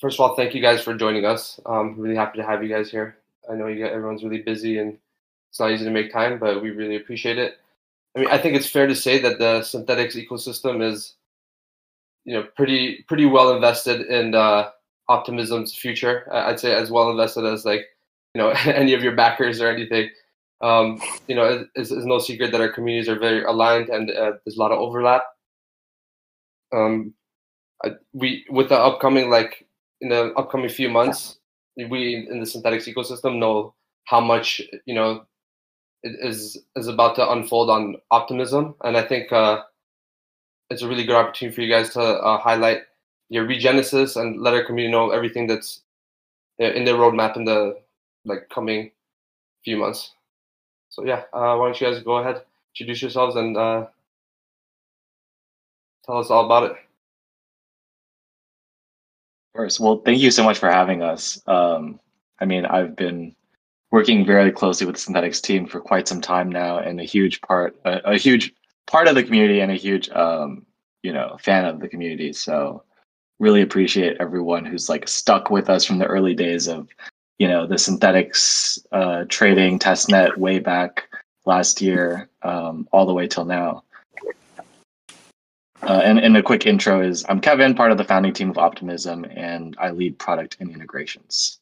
first of all, thank you guys for joining us. Um, really happy to have you guys here. I know you everyone's really busy and it's not easy to make time, but we really appreciate it. I mean, I think it's fair to say that the Synthetix ecosystem is, you know, pretty pretty well invested in uh, Optimism's future. I'd say as well invested as like, you know, any of your backers or anything. Um, you know, it's, it's, no secret that our communities are very aligned and uh, there's a lot of overlap. Um, I, we with the upcoming like in the upcoming few months, we in the Synthetix ecosystem know how much you know is is about to unfold on optimism, and I think uh, it's a really good opportunity for you guys to uh, highlight your regenesis and let our community know everything that's in their roadmap in the like coming few months. So yeah, uh, why don't you guys go ahead, introduce yourselves, and uh, tell us all about it. Of course. Well, thank you so much for having us. Um, I mean, I've been working very closely with the Synthetix team for quite some time now, and a huge part, a, a huge part of the community, and a huge, um, you know, fan of the community. So, really appreciate everyone who's like stuck with us from the early days of, you know, the Synthetix uh, trading testnet way back last year, um, all the way till now. Uh, and, and a quick intro is I'm Kevin, part of the founding team of Optimism, and I lead product and integrations.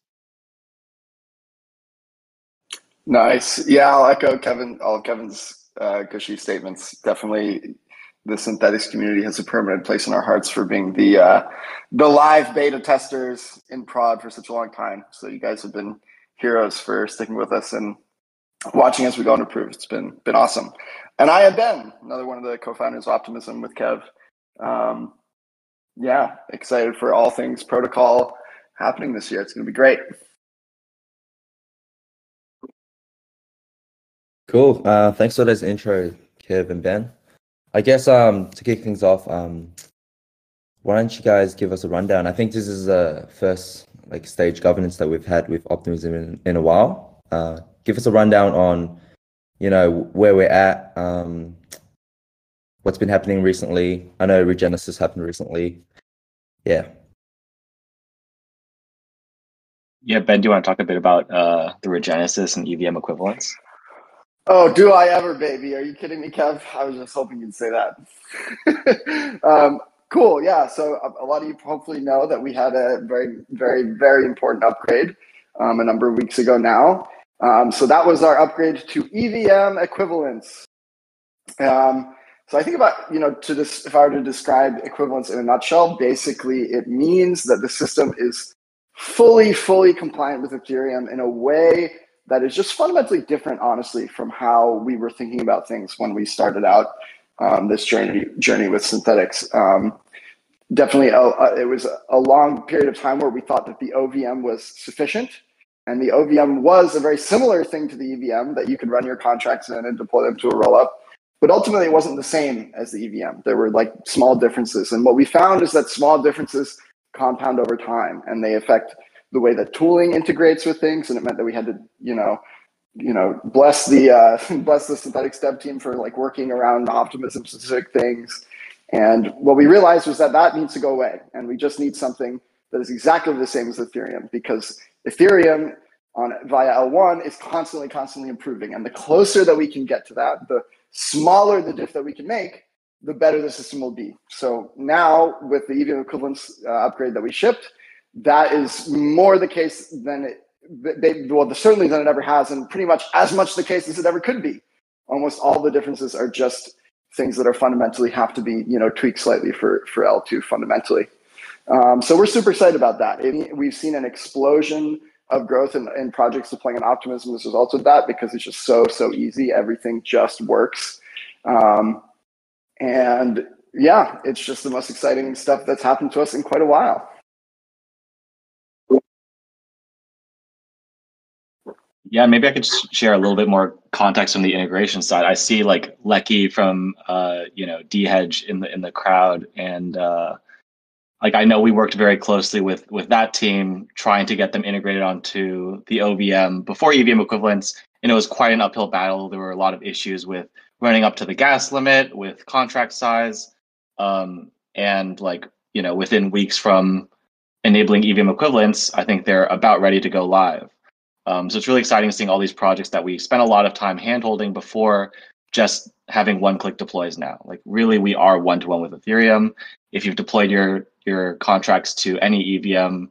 Nice. Yeah, I'll echo Kevin, all Kevin's uh, gushy statements. Definitely, the Synthetix community has a permanent place in our hearts for being the uh, the live beta testers in prod for such a long time. So you guys have been heroes for sticking with us and watching as we go and improve. It's been been awesome. And I am Ben, another one of the co-founders of Optimism with Kev. Um, yeah, excited for all things protocol happening this year. It's going to be great. Cool. Uh, thanks for this intro, Kev and Ben. I guess um, to kick things off, um, why don't you guys give us a rundown? I think this is the first like stage governance that we've had with Optimism in, in a while. Uh, give us a rundown on, you know, where we're at, um, what's been happening recently. I know Regenesis happened recently. Yeah. Yeah, Ben, do you want to talk a bit about uh, the Regenesis and EVM equivalence? Oh, do I ever, baby? Are you kidding me, Kev? I was just hoping you'd say that. um, cool. Yeah. So a, a, lot of you hopefully know that we had a very, very, very important upgrade um, a number of weeks ago now. Um, so that was our upgrade to EVM equivalence. Um, so I think about, you know, to this, if I were to describe equivalence in a nutshell, basically it means that the system is fully, fully compliant with Ethereum in a way that is just fundamentally different, honestly, from how we were thinking about things when we started out um, this journey journey with Synthetix. Um, definitely, a, a, it was a long period of time where we thought that the OVM was sufficient and the OVM was a very similar thing to the EVM that you could run your contracts in and deploy them to a rollup. But ultimately, it wasn't the same as the EVM. There were like small differences. And what we found is that small differences compound over time and they affect the way that tooling integrates with things. And it meant that we had to, you know, you know, bless the uh, bless the synthetic dev team for like working around optimism specific things. And what we realized was that that needs to go away, and we just need something that is exactly the same as Ethereum because Ethereum on via L1 is constantly, constantly improving. And the closer that we can get to that, the smaller the diff that we can make, the better the system will be. So now with the EVM equivalence uh, upgrade that we shipped, that is more the case than it, well, certainly than it ever has, and pretty much as much the case as it ever could be. Almost all the differences are just things that are fundamentally have to be, you know, tweaked slightly for for L2 fundamentally. Um, so we're super excited about that. It, we've seen an explosion of growth in, in projects deploying an optimism as a result of that because it's just so so easy. Everything just works, um, and yeah, it's just the most exciting stuff that's happened to us in quite a while. Yeah, maybe I could share a little bit more context from the integration side. I see like Lecky from uh, you know dHEDGE in the in the crowd, and uh, like I know we worked very closely with with that team trying to get them integrated onto the OVM before EVM equivalence, and it was quite an uphill battle. There were a lot of issues with running up to the gas limit, with contract size, um, and like you know within weeks from enabling EVM equivalence, I think they're about ready to go live. Um, so it's really exciting seeing all these projects that we spent a lot of time handholding before just having one-click deploys now. Like really, we are one-to-one with Ethereum. If you've deployed your your contracts to any EVM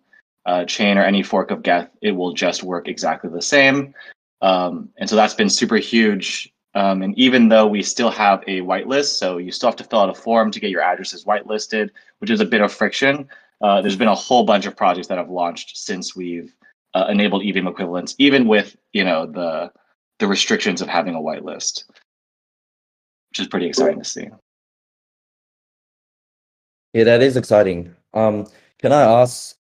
uh, chain or any fork of Geth, it will just work exactly the same. Um, and so that's been super huge. Um, and even though we still have a whitelist, so you still have to fill out a form to get your addresses whitelisted, which is a bit of friction. Uh, there's been a whole bunch of projects that have launched since we've uh, enabled EVM equivalence, even with you know the the restrictions of having a whitelist, which is pretty exciting to see. Yeah, that is exciting. Um, can I ask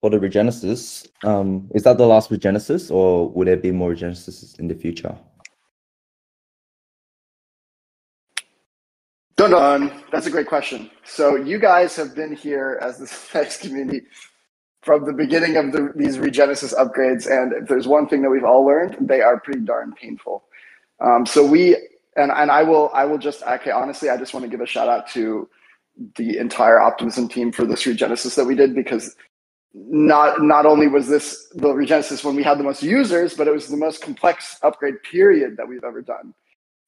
for the Regenesis? Um, is that the last Regenesis, or will there be more Regenesis in the future? Dun dun. That's a great question. So you guys have been here as the Synthetix community from the beginning of the, these Regenesis upgrades, and if there's one thing that we've all learned, they are pretty darn painful. Um, so we and and I will I will just okay honestly I just want to give a shout out to the entire Optimism team for this Regenesis that we did because not not only was this the Regenesis when we had the most users, but it was the most complex upgrade period that we've ever done.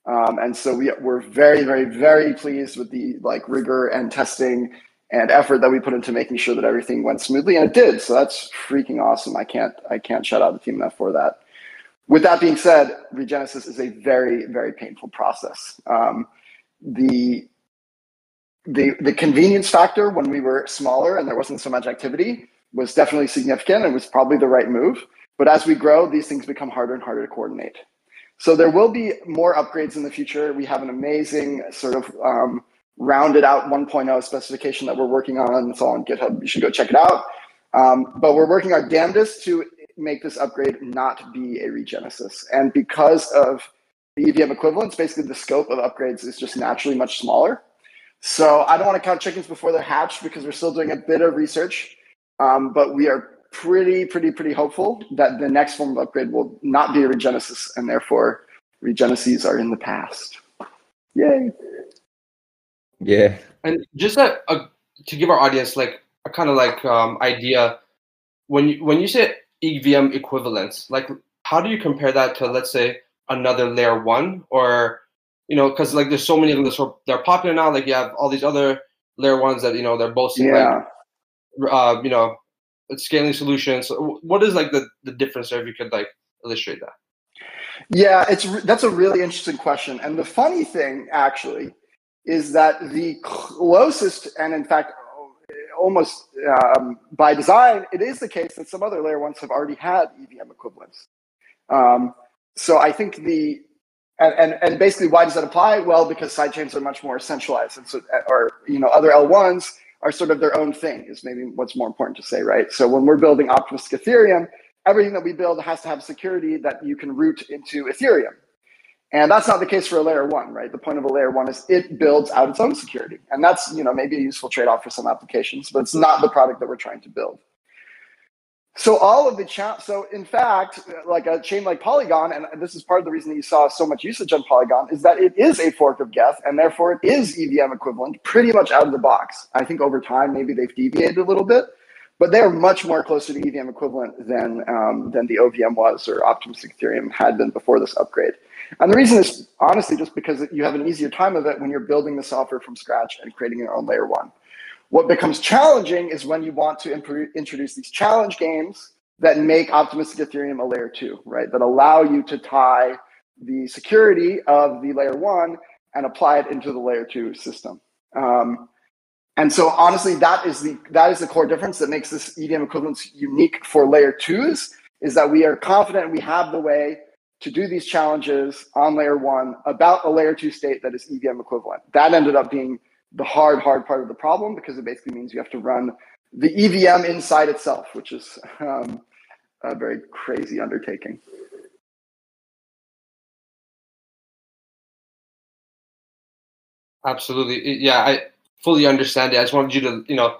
Um, and so we we're very very very pleased with the like rigor and testing and effort that we put into making sure that everything went smoothly, and it did. So that's freaking awesome. I can't I can't shout out the team enough for that. With that being said, Regenesis is a very very painful process. Um, the the the convenience factor when we were smaller and there wasn't so much activity was definitely significant and was probably the right move. But as we grow, these things become harder and harder to coordinate. So there will be more upgrades in the future. We have an amazing sort of um, rounded out 1.0 specification that we're working on. It's all on GitHub. You should go check it out. Um, but we're working our damnedest to make this upgrade not be a regenesis. And because of the EVM equivalence, basically the scope of upgrades is just naturally much smaller. So I don't want to count chickens before they're hatched because we're still doing a bit of research. Um, but we are pretty, pretty, pretty hopeful that the next form of upgrade will not be a regenesis, and therefore regeneses are in the past. Yay! Yeah. And just a, a, to give our audience like a kind of like um, idea, when you when you say EVM equivalence, like how do you compare that to let's say another layer one or you know because like there's so many of them that they're popular now. Like you have all these other layer ones that you know they're boasting yeah. like uh, you know scaling solutions. What is like the the difference there? If you could like illustrate that. Yeah, it's that's a really interesting question. And the funny thing actually is that the closest, and in fact, almost um, by design, it is the case that some other layer ones have already had EVM equivalence. Um, so I think the and, and, and basically why does that apply? Well, because sidechains are much more centralized, and so uh, or you know other L1s are sort of their own thing. Is maybe what's more important to say, right? So when we're building optimistic Ethereum, everything that we build has to have security that you can route into Ethereum. And that's not the case for a layer one, right? The point of a layer one is it builds out its own security. And that's, you know, maybe a useful trade-off for some applications, but it's not the product that we're trying to build. So all of the so in fact, like a chain like Polygon, and this is part of the reason that you saw so much usage on Polygon, is that it is a fork of Geth, and therefore it is EVM equivalent pretty much out of the box. I think over time maybe they've deviated a little bit, but they are much more closer to EVM equivalent than um, than the OVM was or optimistic Ethereum had been before this upgrade. And the reason is honestly just because you have an easier time of it when you're building the software from scratch and creating your own layer one. What becomes challenging is when you want to introduce these challenge games that make optimistic Ethereum a layer two, right? That allow you to tie the security of the layer one and apply it into the layer two system. Um, and so honestly, that is the that is the core difference that makes this EVM equivalence unique for layer twos, is that we are confident we have the way to do these challenges on layer one about a layer two state that is EVM equivalent. That ended up being the hard, hard part of the problem because it basically means you have to run the EVM inside itself, which is um, a very crazy undertaking. Absolutely. Yeah, I fully understand it. I just wanted you to, you know,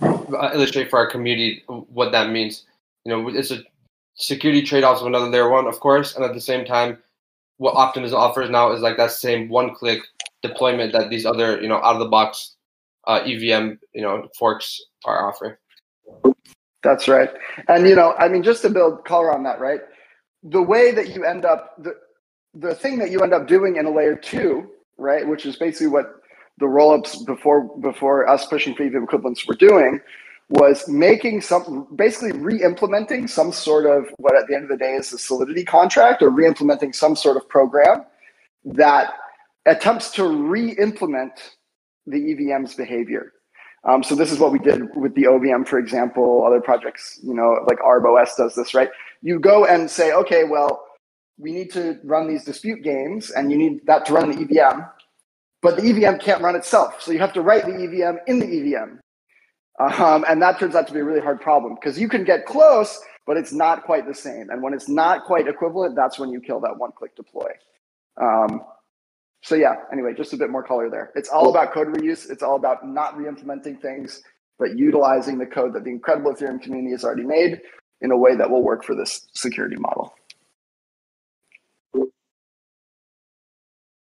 uh, illustrate for our community what that means. You know, it's a security trade-offs of another layer one, of course, and at the same time, what Optimism offers now is like that same one-click deployment that these other, you know, out of the box uh, EVM, you know, forks are offering. That's right. And you know, I mean, just to build color on that, right? The way that you end up the the thing that you end up doing in a layer two, right, which is basically what the rollups before before us pushing for EVM equivalence were doing, was making some basically re-implementing some sort of what at the end of the day is a solidity contract or re-implementing some sort of program that attempts to re-implement the EVM's behavior. Um, so this is what we did with the OVM, for example. Other projects, you know, like ArbOS does this, right? You go and say, okay, well, we need to run these dispute games, and you need that to run the EVM, but the EVM can't run itself. So you have to write the EVM in the EVM, um, and that turns out to be a really hard problem because you can get close, but it's not quite the same. And when it's not quite equivalent, that's when you kill that one-click deploy. Um, so yeah, anyway, just a bit more color there. It's all about code reuse. It's all about not re-implementing things, but utilizing the code that the incredible Ethereum community has already made in a way that will work for this security model.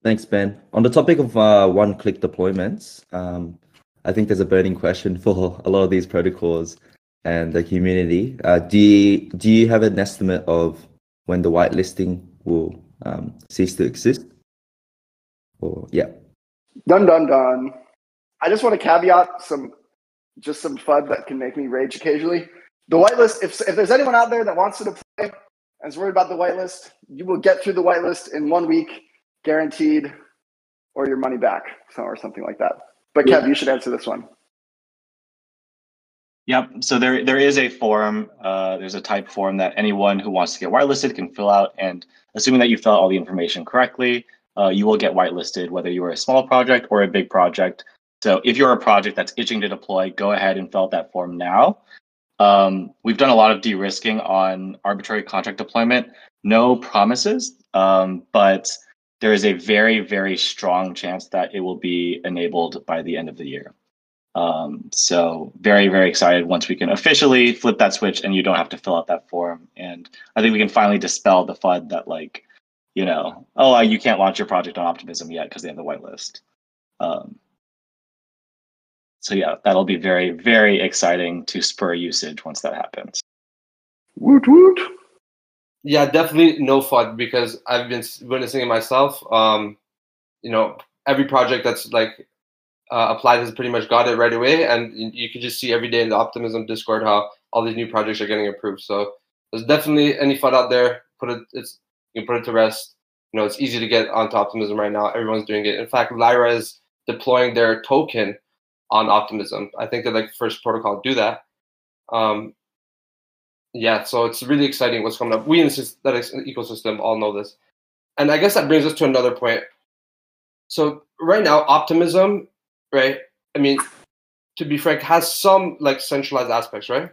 Thanks, Ben. On the topic of uh, one-click deployments, um, I think there's a burning question for a lot of these protocols and the community. Uh, do you, do you have an estimate of when the whitelisting will um, cease to exist? Or yeah. Dun dun dun. I just want to caveat some, just some FUD that can make me rage occasionally. The whitelist. If if there's anyone out there that wants to deploy and is worried about the whitelist, you will get through the whitelist in one week, guaranteed, or your money back, so or something like that. But Kev, you should answer this one. Yep. So there there is a form. Uh, there's a Typeform that anyone who wants to get whitelisted can fill out, and assuming that you fill out all the information correctly, uh, you will get whitelisted, whether you are a small project or a big project. So if you're a project that's itching to deploy, go ahead and fill out that form now. Um, we've done a lot of de-risking on arbitrary contract deployment. No promises, um, but there is a very, very strong chance that it will be enabled by the end of the year. Um, so very, very excited once we can officially flip that switch and you don't have to fill out that form. And I think we can finally dispel the FUD that like you know, oh, you can't launch your project on Optimism yet because they have the whitelist. Um, so yeah, that'll be very, very exciting to spur usage once that happens. Woot woot. Yeah, definitely no FUD because I've been witnessing it myself. Um, you know, every project that's like uh, applied has pretty much got it right away, and you can just see every day in the Optimism Discord how all these new projects are getting approved. So there's definitely any FUD out there. Put it, it's you can put it to rest. You know, it's easy to get onto Optimism right now. Everyone's doing it. In fact, Lyra is deploying their token on Optimism. I think they're like the first protocol to do that. Um, yeah, so it's really exciting what's coming up. We in the Synthetix ecosystem all know this. And I guess that brings us to another point. So right now, Optimism, right? I mean, to be frank, has some like centralized aspects, right?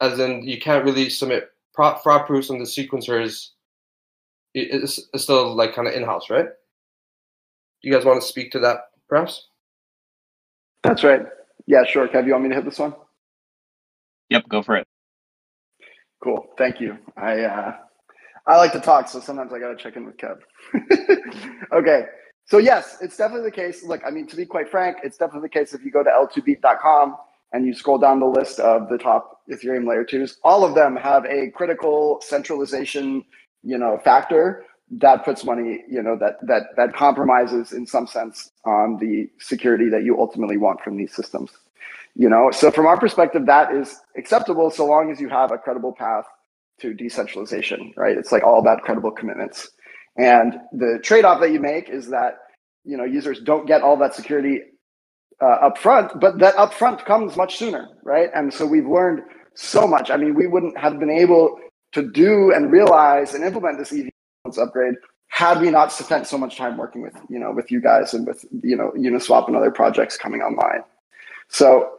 As in, you can't really submit fraud proofs on the sequencers it's, it's still like kind of in-house, right? Do you guys want to speak to that, perhaps? That's right. Yeah, sure. Kev, you want me to hit this one? Yep, go for it. Cool. Thank you. I uh, I like to talk, so sometimes I got to check in with Kev. okay. So yes, it's definitely the case. Look, I mean, to be quite frank, it's definitely the case if you go to l2beat.com and you scroll down the list of the top Ethereum layer twos, all of them have a critical centralization you know factor that puts money you know that that that compromises in some sense on the security that you ultimately want from these systems. You know so from our perspective that is acceptable so long as you have a credible path to decentralization right? It's like all about credible commitments. And the trade-off that you make is that you know users don't get all that security uh, up front but that upfront comes much sooner right? And so we've learned so much. I mean we wouldn't have been able to do and realize and implement this EV upgrade had we not spent so much time working with you know with you guys and with you know Uniswap and other projects coming online. So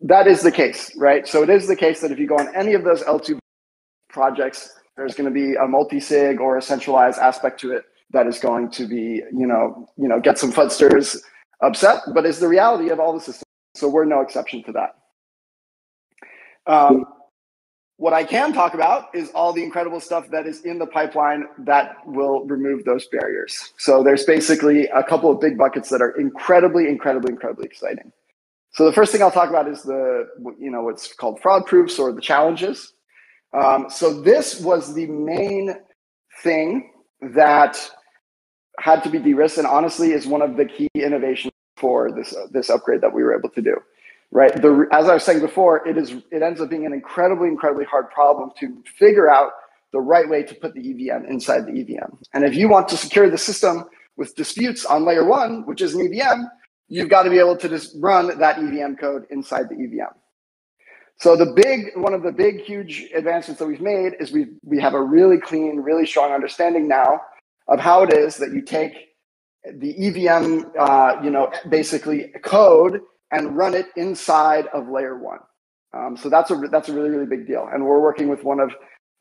that is the case, right? So it is the case that if you go on any of those L2 projects, there's going to be a multi-sig or a centralized aspect to it that is going to be, you know, you know, get some fudsters upset, but is the reality of all the systems. So we're no exception to that. Um, what I can talk about is all the incredible stuff that is in the pipeline that will remove those barriers. So there's basically a couple of big buckets that are incredibly, incredibly, incredibly exciting. So the first thing I'll talk about is the you know what's called fraud proofs or the challenges. Um, so this was the main thing that had to be de-risked, and honestly is one of the key innovations for this uh, this upgrade that we were able to do. Right, the, as I was saying before, it is it ends up being an incredibly incredibly hard problem to figure out the right way to put the EVM inside the EVM. And if you want to secure the system with disputes on layer one, which is an EVM, you've got to be able to just run that EVM code inside the EVM. So the big, one of the big, huge advancements that we've made is we we have a really clean, really strong understanding now of how it is that you take the EVM, uh, you know, basically code and run it inside of layer one. Um, so that's a that's a really really big deal, and we're working with one of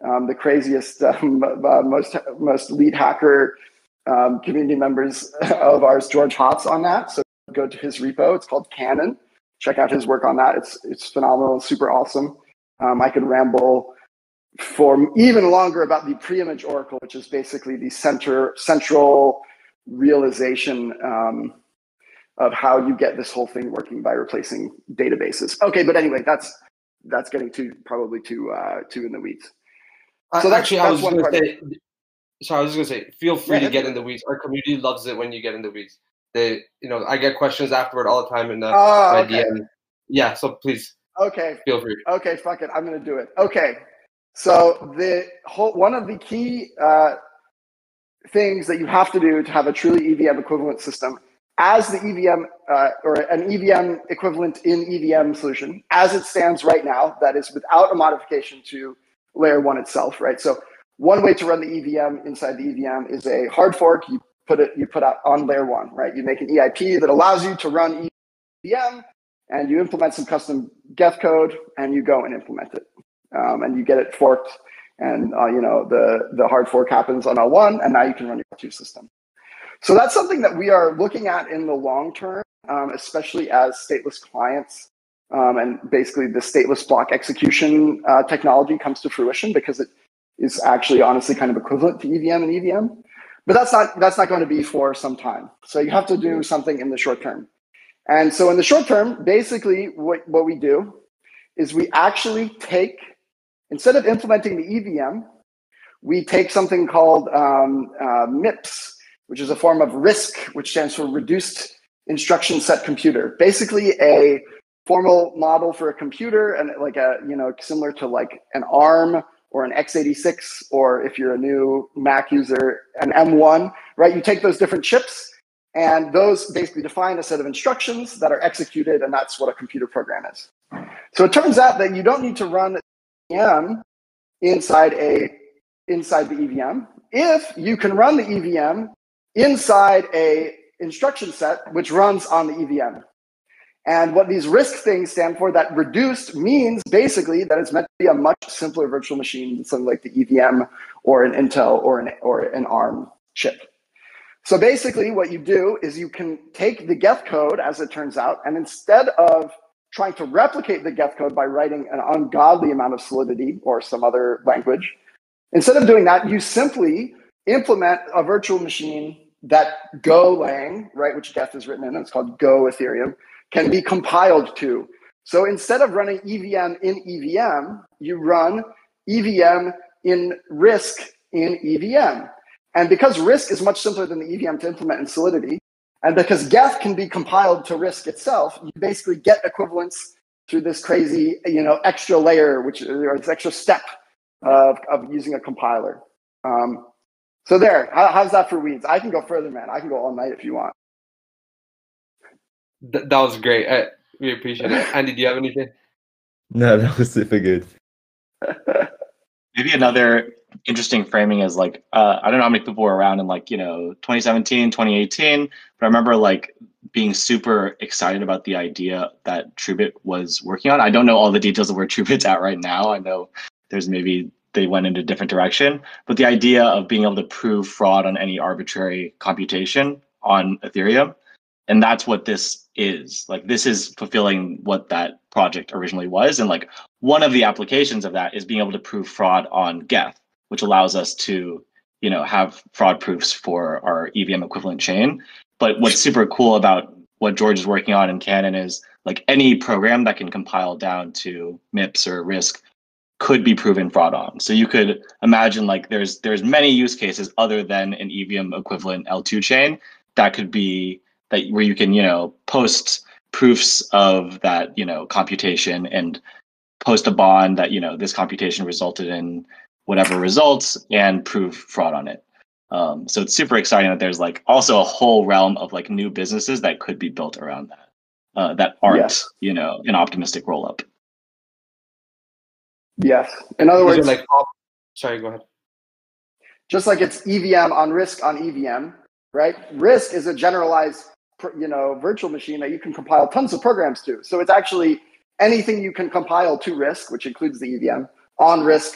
um, the craziest, um, uh, most most lead hacker um, community members of ours, George Hotz, on that. So go to his repo. It's called Cannon. Check out his work on that. It's it's phenomenal. super awesome. Um, I could ramble for even longer about the pre-image oracle, which is basically the center central realization um, of how you get this whole thing working by replacing databases. Okay, but anyway, that's that's getting too probably too uh, too in the weeds. So actually, I was going to say. So I was going to say, feel free yeah, to get in the weeds. Our community loves it when you get in the weeds. They, you know, I get questions afterward all the time in the oh, okay. DM. Yeah, so please. Okay. Feel free. Okay, fuck it. I'm going to do it. Okay. So the whole one of the key uh, things that you have to do to have a truly EVM equivalent system, as the EVM uh, or an EVM equivalent in EVM solution, as it stands right now, that is without a modification to layer one itself, right? So one way to run the EVM inside the EVM is a hard fork. You put it, you put out on layer one, right? You make an EIP that allows you to run EVM, and you implement some custom Geth code, and you go and implement it, um, and you get it forked, and uh, you know the the hard fork happens on L1, and now you can run your L2 system. So that's something that we are looking at in the long term, um, especially as stateless clients um, and basically the stateless block execution uh, technology comes to fruition because it is actually honestly kind of equivalent to EVM and EVM. But that's not that's not going to be for some time. So you have to do something in the short term. And so in the short term, basically what, what we do is we actually take instead of implementing the EVM, we take something called um, uh, MIPS, which is a form of RISC, which stands for Reduced Instruction Set Computer. Basically, a formal model for a computer and like a you know similar to like an arm or an x86 or if you're a new mac user an m1 right? You take those different chips and those basically define a set of instructions that are executed and that's what a computer program is. So it turns out that you don't need to run EVM inside a inside the EVM if you can run the EVM inside a instruction set which runs on the EVM and what these RISC things stand for, that reduced means basically that it's meant to be a much simpler virtual machine than something like the EVM or an Intel or an, or an ARM chip. So basically, what you do is you can take the Geth code, as it turns out, and instead of trying to replicate the Geth code by writing an ungodly amount of Solidity or some other language, instead of doing that, you simply implement a virtual machine that Go Lang, right, which Geth is written in, it's called Go Ethereum, can be compiled to. So instead of running EVM in EVM, you run EVM in RISC in EVM. And because RISC is much simpler than the EVM to implement in Solidity, and because Geth can be compiled to RISC itself, you basically get equivalence through this crazy, you know, extra layer, which or this extra step of, of using a compiler. Um, so there, how, how's that for weeds? I can go further, man. I can go all night if you want. Th- that was great. I, we appreciate it. Andy, do you have anything? No, that was super good. Maybe another interesting framing is like uh, I don't know how many people were around in like you know 2017, 2018, but I remember like being super excited about the idea that TrueBit was working on. I don't know all the details of where TrueBit's at right now. I know there's maybe they went in a different direction, but the idea of being able to prove fraud on any arbitrary computation on Ethereum and that's what this is. Like this is fulfilling what that project originally was. And like one of the applications of that is being able to prove fraud on geth which allows us to you know have fraud proofs for our evm equivalent chain. But what's super cool about what George is working on in Cannon is like any program that can compile down to MIPS or RISC could be proven fraud on. So you could imagine like there's there's many use cases other than an EVM equivalent L2 chain that could be that where you can you know post proofs of that you know computation and post a bond that you know this computation resulted in whatever results and prove fraud on it. Um, so it's super exciting that there's like also a whole realm of like new businesses that could be built around that uh, that aren't you know an optimistic roll up. Yes. In other words, like, sorry, go ahead. just like it's EVM on RISC on EVM, right? Risk is a generalized, you know, virtual machine that you can compile tons of programs to. So it's actually anything you can compile to RISC, which includes the EVM, on RISC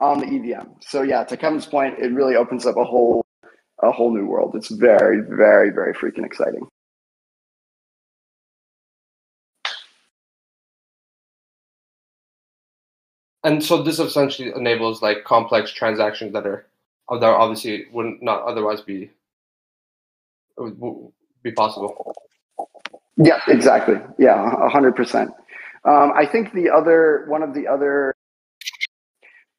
on the EVM. So yeah, to Kevin's point, it really opens up a whole a whole new world. It's very, very, very freaking exciting. And so this essentially enables like complex transactions that are that are obviously would not otherwise be be possible. Yeah, exactly. Yeah, hundred percent. Um, I think the other one of the other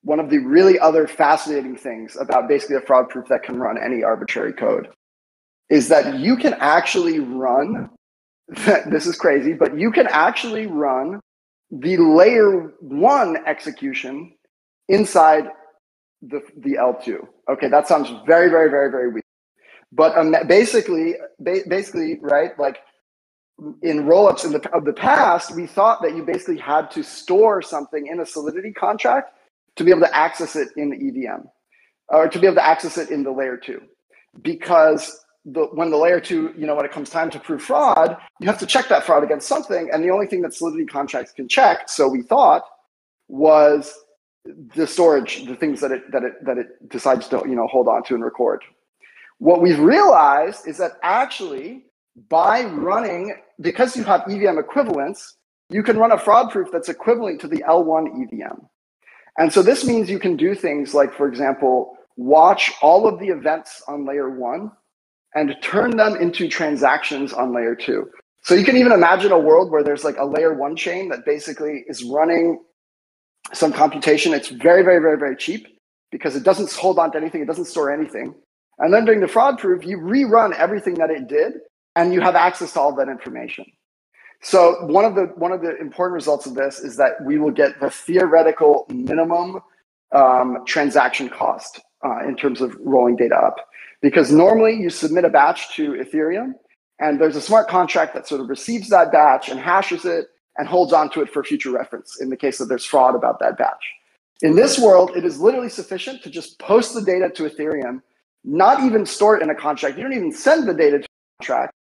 one of the really other fascinating things about basically a fraud proof that can run any arbitrary code is that you can actually run. this is crazy, but you can actually run the layer one execution inside the the L2. Okay, that sounds very, very, very, very weak. But um, basically, ba- basically, right? Like in rollups in the of the past, we thought that you basically had to store something in a Solidity contract to be able to access it in the EVM, or to be able to access it in the layer two, because the, when the layer two, you know, when it comes time to prove fraud, you have to check that fraud against something, and the only thing that Solidity contracts can check, so we thought, was the storage, the things that it that it that it decides to you know hold on to and record. What we've realized is that actually by running, because you have EVM equivalence, you can run a fraud proof that's equivalent to the L1 EVM. And so this means you can do things like, for example, watch all of the events on layer one and turn them into transactions on layer two. So you can even imagine a world where there's like a layer one chain that basically is running some computation. It's very, very, very, very cheap because it doesn't hold on to anything, it doesn't store anything. And then during the fraud proof, you rerun everything that it did and you have access to all that information. So one of the one of the important results of this is that we will get the theoretical minimum um, transaction cost uh, in terms of rolling data up, because normally you submit a batch to Ethereum, and there's a smart contract that sort of receives that batch and hashes it and holds on to it for future reference in the case that there's fraud about that batch. In this world, it is literally sufficient to just post the data to Ethereum, not even store it in a contract. You don't even send the data to a contract.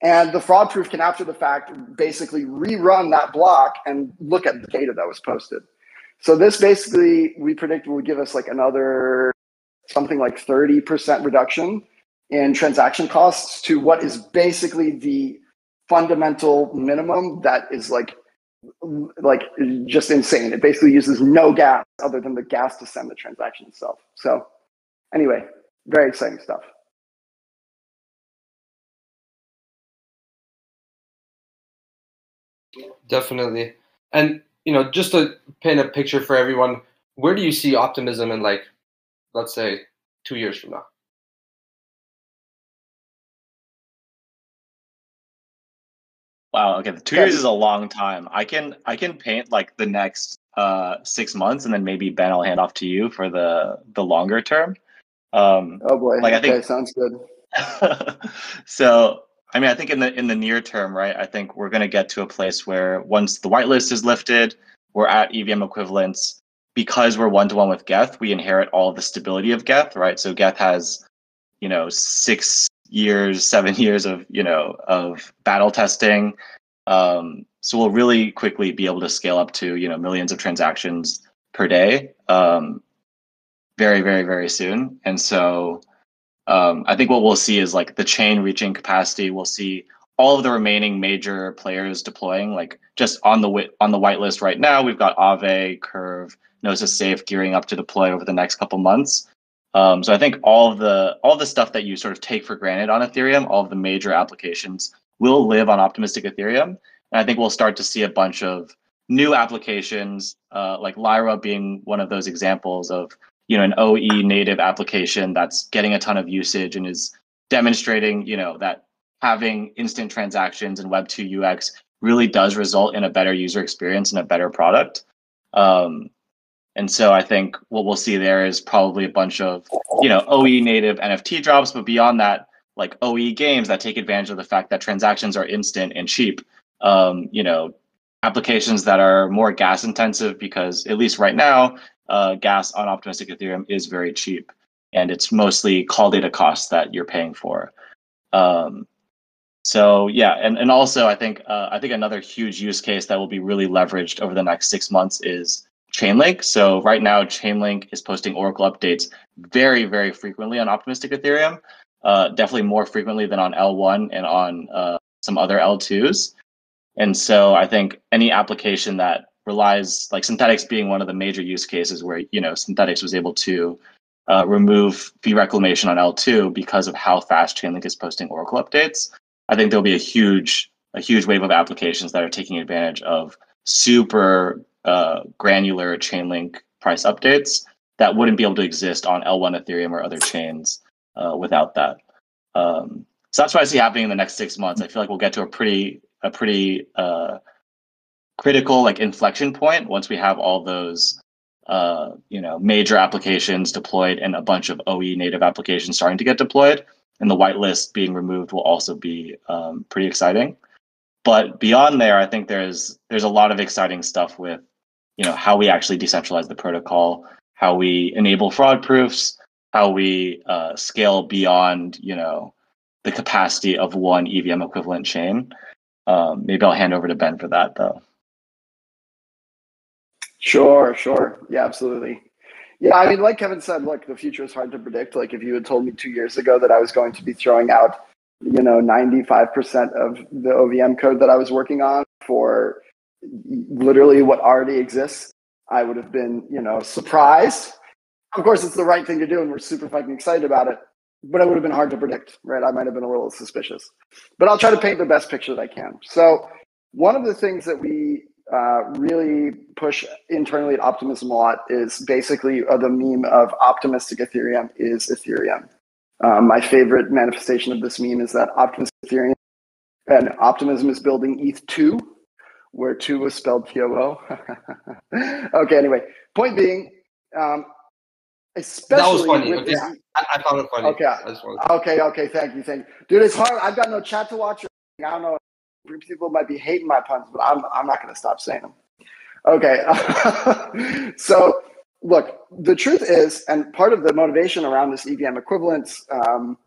And the fraud proof can, after the fact, basically rerun that block and look at the data that was posted. So this basically, we predict will give us like another something like 30% reduction in transaction costs to what is basically the fundamental minimum that is like like just insane. It basically uses no gas other than the gas to send the transaction itself. So anyway, very exciting stuff. Definitely. And you know, just to paint a picture for everyone, where do you see optimism in like, let's say, two years from now? Wow. Okay. Two Yeah. years is a long time. I can I can paint like the next uh six months, and then maybe Ben, I'll hand off to you for the the longer term. Um, Oh boy. Like, I okay, think- sounds good. so I mean, I think in the in the near term, right? I think we're going to get to a place where once the whitelist is lifted, we're at EVM equivalence. Because we're one to one with Geth, we inherit all the stability of Geth, right? So Geth has, you know, six years, seven years of you know of battle testing. Um, so we'll really quickly be able to scale up to you know millions of transactions per day, um, very very very soon. And so um, I think what we'll see is like the chain reaching capacity. We'll see all of the remaining major players deploying. Like just on the wi- on the whitelist right now, we've got Aave, Curve, Gnosis Safe gearing up to deploy over the next couple months. Um, so I think all of the all of the stuff that you sort of take for granted on Ethereum, all of the major applications will live on optimistic Ethereum. And I think we'll start to see a bunch of new applications, uh, like Lyra being one of those examples of you know an OE native application that's getting a ton of usage and is demonstrating you know that having instant transactions and Web two UX really does result in a better user experience and a better product. Um, and so I think what we'll see there is probably a bunch of you know OE native NFT drops, but beyond that, like OE games that take advantage of the fact that transactions are instant and cheap. Um, you know, applications that are more gas intensive because at least right now, uh, gas on optimistic Ethereum is very cheap, and it's mostly call data costs that you're paying for. Um, so yeah, and and also I think uh, I think another huge use case that will be really leveraged over the next six months is Chainlink. So right now, Chainlink is posting Oracle updates very very frequently on optimistic Ethereum, uh, definitely more frequently than on L1 and on uh, some other L2s. And so I think any application that relies, like Synthetix being one of the major use cases where, you know, Synthetix was able to uh, remove fee reclamation on L2 because of how fast Chainlink is posting Oracle updates. I think there'll be a huge, a huge wave of applications that are taking advantage of super uh, granular Chainlink price updates that wouldn't be able to exist on L1 Ethereum or other chains uh, without that. Um, so that's what I see happening in the next six months. I feel like we'll get to a pretty a pretty uh, critical like inflection point once we have all those uh, you know major applications deployed and a bunch of OE native applications starting to get deployed. And the whitelist being removed will also be um, pretty exciting. But beyond there, I think there's there's a lot of exciting stuff with you know how we actually decentralize the protocol, how we enable fraud proofs, how we uh, scale beyond you know the capacity of one EVM equivalent chain. Um, maybe I'll hand over to Ben for that though. Sure, sure. Yeah, absolutely. Yeah, I mean, like Kevin said, look, the future is hard to predict. Like, if you had told me two years ago that I was going to be throwing out, you know, 95% of the OVM code that I was working on for literally what already exists, I would have been, you know, surprised. Of course, it's the right thing to do, and we're super fucking excited about it but it would have been hard to predict, right? I might have been a little suspicious, but I'll try to paint the best picture that I can. So, one of the things that we uh, really push internally at Optimism a lot is basically uh, the meme of optimistic Ethereum is Ethereum. Um, my favorite manifestation of this meme is that optimistic Ethereum and Optimism is building ETH2, where 2 was spelled T O O. okay, anyway, point being, um, Especially that was funny. Okay. I, I, found it funny. Okay. Okay. Okay. Thank you. Thank you, dude. It's hard. I've got no chat to watch. I don't know. People might be hating my puns, but I'm I'm not going to stop saying them. Okay. so look, the truth is, and part of the motivation around this EVM equivalence, um,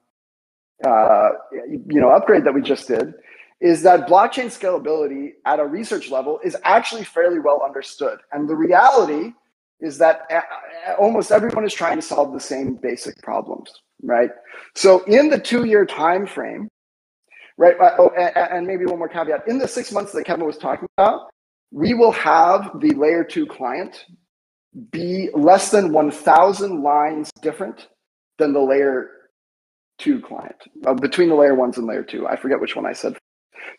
uh, you know, upgrade that we just did, is that blockchain scalability at a research level is actually fairly well understood, and the reality is that almost everyone is trying to solve the same basic problems, right? So in the two-year time frame, right? Oh, and maybe one more caveat: in the six months that Kevin was talking about, we will have the layer two client be less than 1,000 lines different than the layer two client uh, between the layer ones and layer two. I forget which one I said.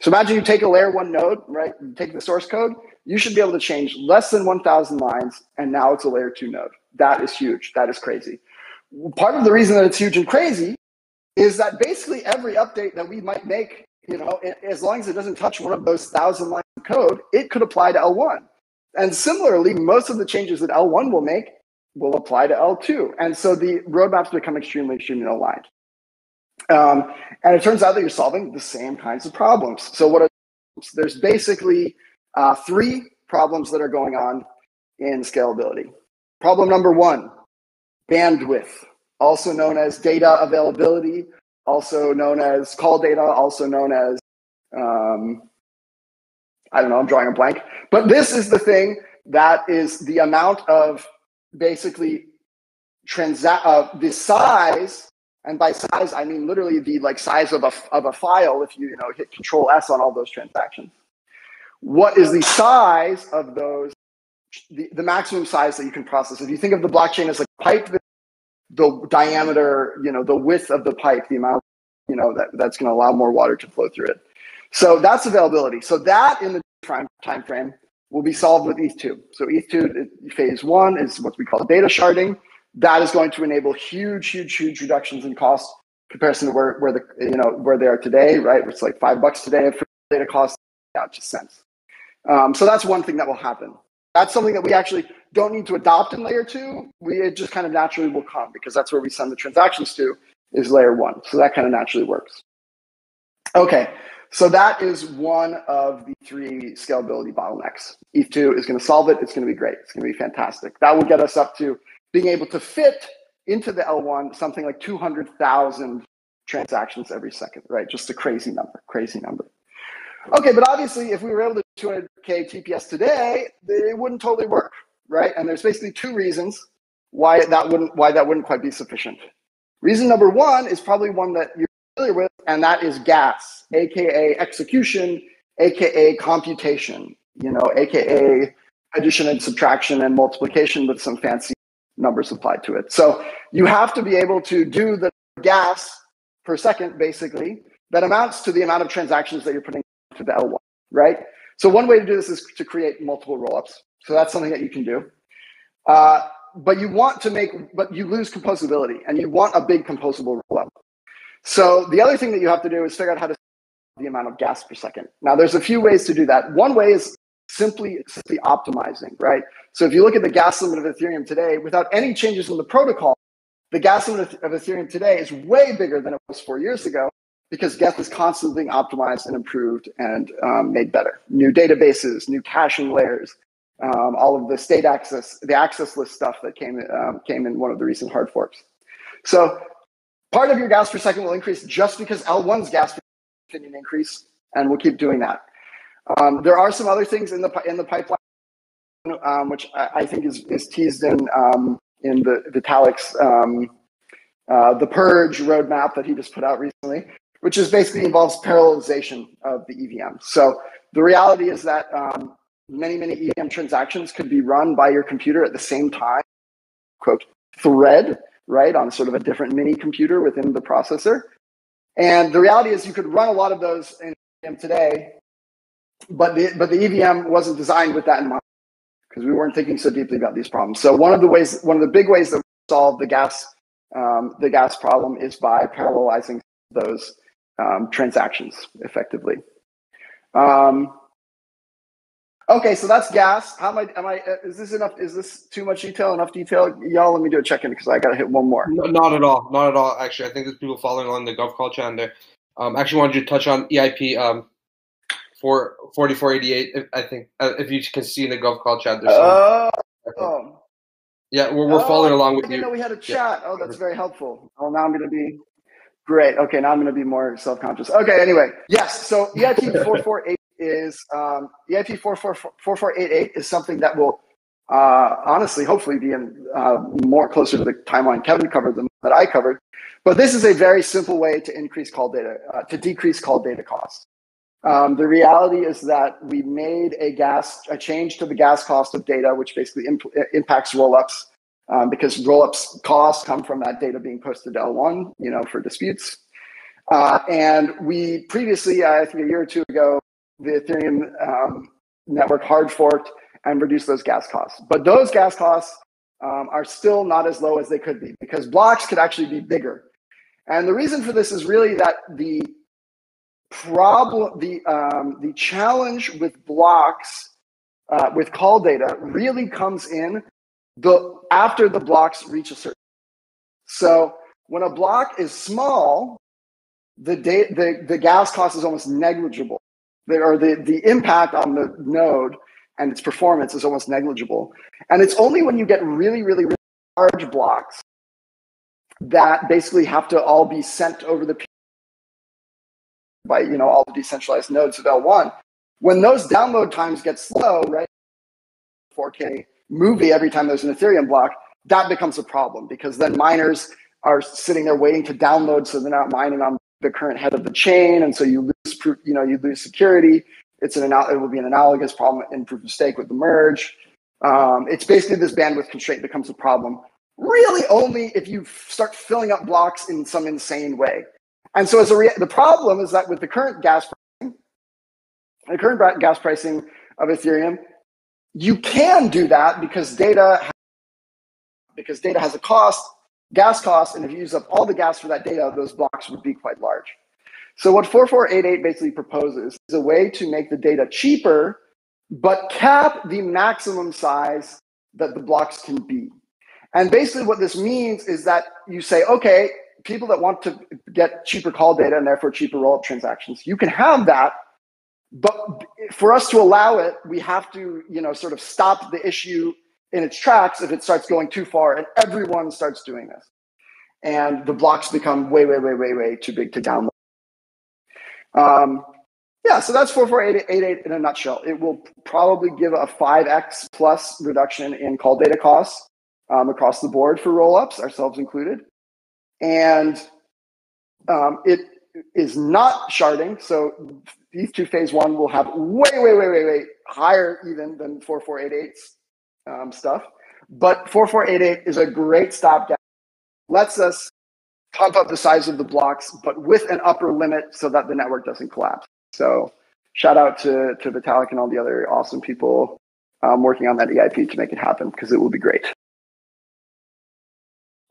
So imagine you take a layer one node, right? You take the source code, you should be able to change less than 1,000 lines, and now it's a layer two node. That is huge. That is crazy. Part of the reason that it's huge and crazy is that basically every update that we might make, you know, as long as it doesn't touch one of those thousand lines of code, it could apply to L1. And similarly, most of the changes that L1 will make will apply to L2. And so the roadmaps become extremely, extremely aligned. Um, and it turns out that you're solving the same kinds of problems. So what are, there's basically uh, three problems that are going on in scalability. Problem number one, bandwidth, also known as data availability, also known as call data, also known as, um, I don't know, I'm drawing a blank. But this is the thing that is the amount of basically transact uh, the size and by size i mean literally the like size of a, of a file if you, you know hit control s on all those transactions what is the size of those, the, the maximum size that you can process. If you think of the blockchain as a pipe, the diameter, you know, the width of the pipe, the amount, you know, that, that's going to allow more water to flow through it. So that's availability. So that in the time, frame will be solved with ETH2. So ETH2 phase one is what we call data sharding. That is going to enable huge, huge, huge reductions in cost comparison to where, where the you know where they are today, right? It's like five bucks today for data cost, yeah, just cents. Um, so that's one thing that will happen. That's something that we actually don't need to adopt in layer two. We it just kind of naturally will come because that's where we send the transactions to is layer one. So that kind of naturally works. Okay, so that is one of the three scalability bottlenecks. ETH2 is going to solve it. It's going to be great. It's going to be fantastic. That will get us up to being able to fit into the L1 something like 200,000 transactions every second, right? Just a crazy number, crazy number. Okay, but obviously, if we were able to do 200K TPS today, it wouldn't totally work, right? And there's basically two reasons why that wouldn't why that wouldn't quite be sufficient. Reason number one is probably one that you're familiar with, and that is gas, aka execution, aka computation, you know, aka addition and subtraction and multiplication with some fancy numbers applied to it. So you have to be able to do the gas per second, basically, that amounts to the amount of transactions that you're putting to the L1, right? So one way to do this is to create multiple rollups. So that's something that you can do. Uh, but you want to make, but you lose composability and you want a big composable rollup. So the other thing that you have to do is figure out how to the amount of gas per second. Now there's a few ways to do that. One way is simply simply optimizing, right? So if you look at the gas limit of Ethereum today, without any changes in the protocol, the gas limit of Ethereum today is way bigger than it was four years ago because Geth is constantly being optimized and improved and um, made better. New databases, new caching layers, um, all of the state access, the access list stuff that came um, came in one of the recent hard forks. So part of your gas per second will increase just because L1's gas continuing increase, and we'll keep doing that. Um, there are some other things in the in the pipeline, um, which I, I, think is, is teased in um, in the Vitalik's um, uh, the purge roadmap that he just put out recently, which is basically involves parallelization of the EVM. So the reality is that um, many many EVM transactions could be run by your computer at the same time, quote thread, right, on sort of a different mini computer within the processor. And the reality is you could run a lot of those in EVM today but the but the EVM wasn't designed with that in mind because we weren't thinking so deeply about these problems. So one of the ways, one of the big ways that we solve the gas um, the gas problem is by parallelizing those um, transactions effectively. Um, okay, so that's gas. How am I? Am I? Uh, is this enough? Is this too much detail? Enough detail? Y'all, let me do a check in because I got to hit one more. No, not at all. Not at all. Actually, I think there's people following on the Gov culture and there. Um, actually, wanted you to touch on EIP. Um, for 4488. I think uh, if you can see in the Gov Call chat, there's uh, oh. Yeah, we're, we're oh, following along with you. know we had a chat. Yeah. Oh, that's very helpful. Oh, now I'm going to be great. Okay, now I'm going to be more self conscious. Okay, anyway, yes. So EIP 448 is um, IP 4488 is something that will uh, honestly, hopefully, be in uh, more closer to the timeline Kevin covered than that I covered. But this is a very simple way to increase call data, uh, to decrease call data costs. Um, the reality is that we made a gas a change to the gas cost of data, which basically imp- impacts rollups um, because rollups costs come from that data being posted to L1, you know, for disputes. Uh, and we previously, I think a year or two ago, the Ethereum um, network hard forked and reduced those gas costs. But those gas costs um, are still not as low as they could be because blocks could actually be bigger. And the reason for this is really that the problem the um, the challenge with blocks uh, with call data really comes in the after the blocks reach a certain so when a block is small the da- the, the gas cost is almost negligible or the, the impact on the node and its performance is almost negligible and it's only when you get really really, really large blocks that basically have to all be sent over the by you know all the decentralized nodes of L1. When those download times get slow, right? 4K movie every time there's an Ethereum block, that becomes a problem because then miners are sitting there waiting to download, so they're not mining on the current head of the chain, and so you lose, you know, you lose security. It's an it will be an analogous problem in proof of stake with the merge. Um, it's basically this bandwidth constraint becomes a problem. Really, only if you start filling up blocks in some insane way. And so as a the problem is that with the current gas pricing, the current gas pricing of Ethereum, you can do that because data because data has a cost, gas cost, and if you use up all the gas for that data, those blocks would be quite large. So what 4488 basically proposes is a way to make the data cheaper, but cap the maximum size that the blocks can be. And basically what this means is that you say, okay, people that want to get cheaper call data and therefore cheaper rollup transactions, you can have that. But for us to allow it, we have to, you know, sort of stop the issue in its tracks if it starts going too far and everyone starts doing this. And the blocks become way, way, way, way, way too big to download. Um, yeah, so that's 4488 in a nutshell. It will probably give a 5x plus reduction in call data costs um, across the board for rollups, ourselves included. And um, it is not sharding. So these two phase one will have way, way, way, way, way higher even than 4488's um, stuff. But 4488 is a great stopgap. Lets us pump up the size of the blocks, but with an upper limit so that the network doesn't collapse. So shout out to, to Vitalik and all the other awesome people um, working on that EIP to make it happen because it will be great.